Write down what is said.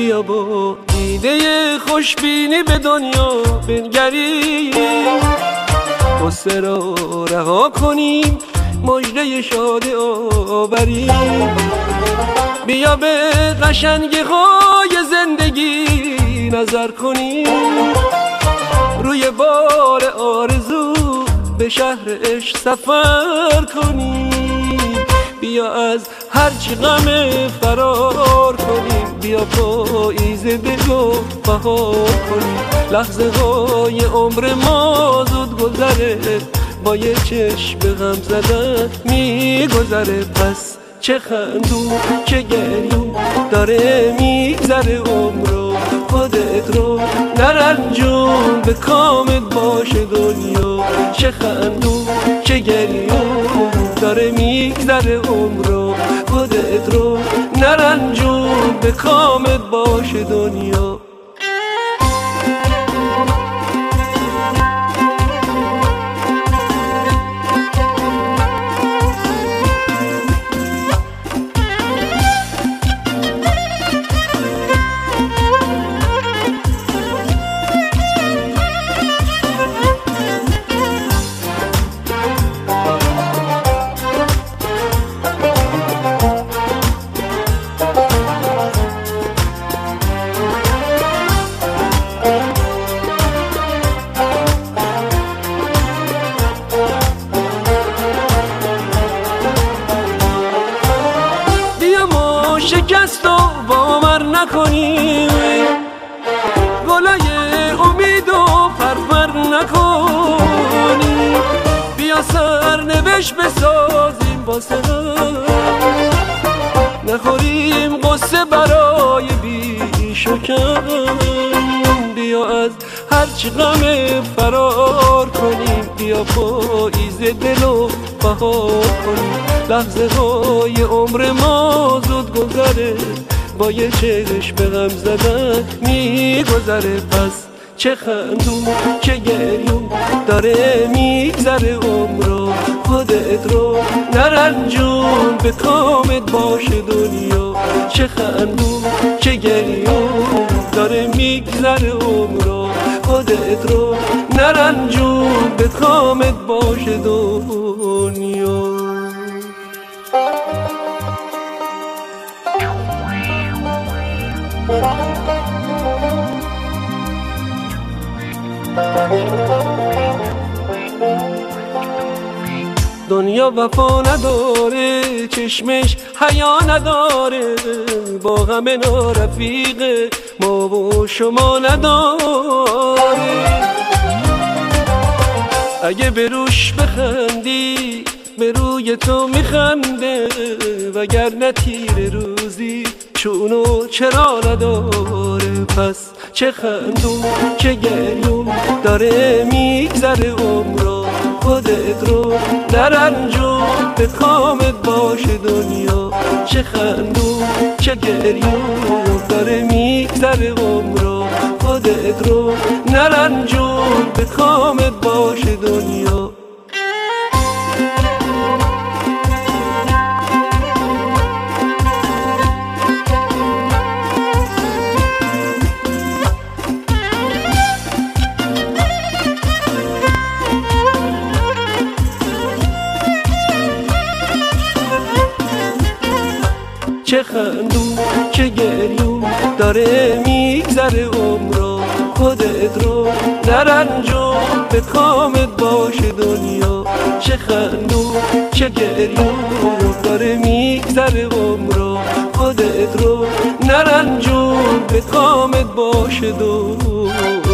بیا با دیده خوشبینی به دنیا بنگری. قصه را رها کنیم مجده شاد آوریم بیا به قشنگی های زندگی نظر کنیم. روی بار آرزو به شهر عشق سفر کنیم. بیا از هرچی غم فرار بیا پاییز دلو بهار کنیم لحظه های عمر ما زود گذره. با یه چشم غم زدن میگذره. پس چه خندو چه گریو داره میگذره عمرو. خودت رو نرنجون به کامت باشه دنیا. چه خندو چه گریو داره میگذره عمرو. خودت رو نرنجون به کامت باشه دنیا. نکنیم. گلای امید و پرپر نکنیم. بیا سرنوشت بسازیم واسه نخوریم قصه برای بیش و بیا از هرچی غم فرار کنیم. بیا پاییز دل و بهار کنیم. لحظه های عمر ما زود گذره. با یه چشم به غم زدن میگذره. پس چه خندون چه گریون داره میگذره عمرو. خودت رو نرنجون به کامت باشه دنیا. چه خندون چه گریون داره میگذره عمرو. خودت رو نرنجون به کامت باشه دنیا. دنیا وفا نداره چشمش حیا نداره با همه نارفیق ما و شما نداره. اگه به روش بخندی به روی تو میخنده وگر تیر روزی چونو چرا نداره؟ پس چه خندون چه گریون داره میگذره عمرو خودت رو نرنجون به کامت باشه دنیا. چه خندون چه گریون داره میگذره عمرو خودت رو نرنجون به کامت باشه دنیا. چه خندون چه گریون داره میگذره عمرو خودت رو نرنجون به کامت باشه دنیا. چه خندون چه گریون داره میگذره عمرو خودت رو نرنجون به کامت باشه دنیا.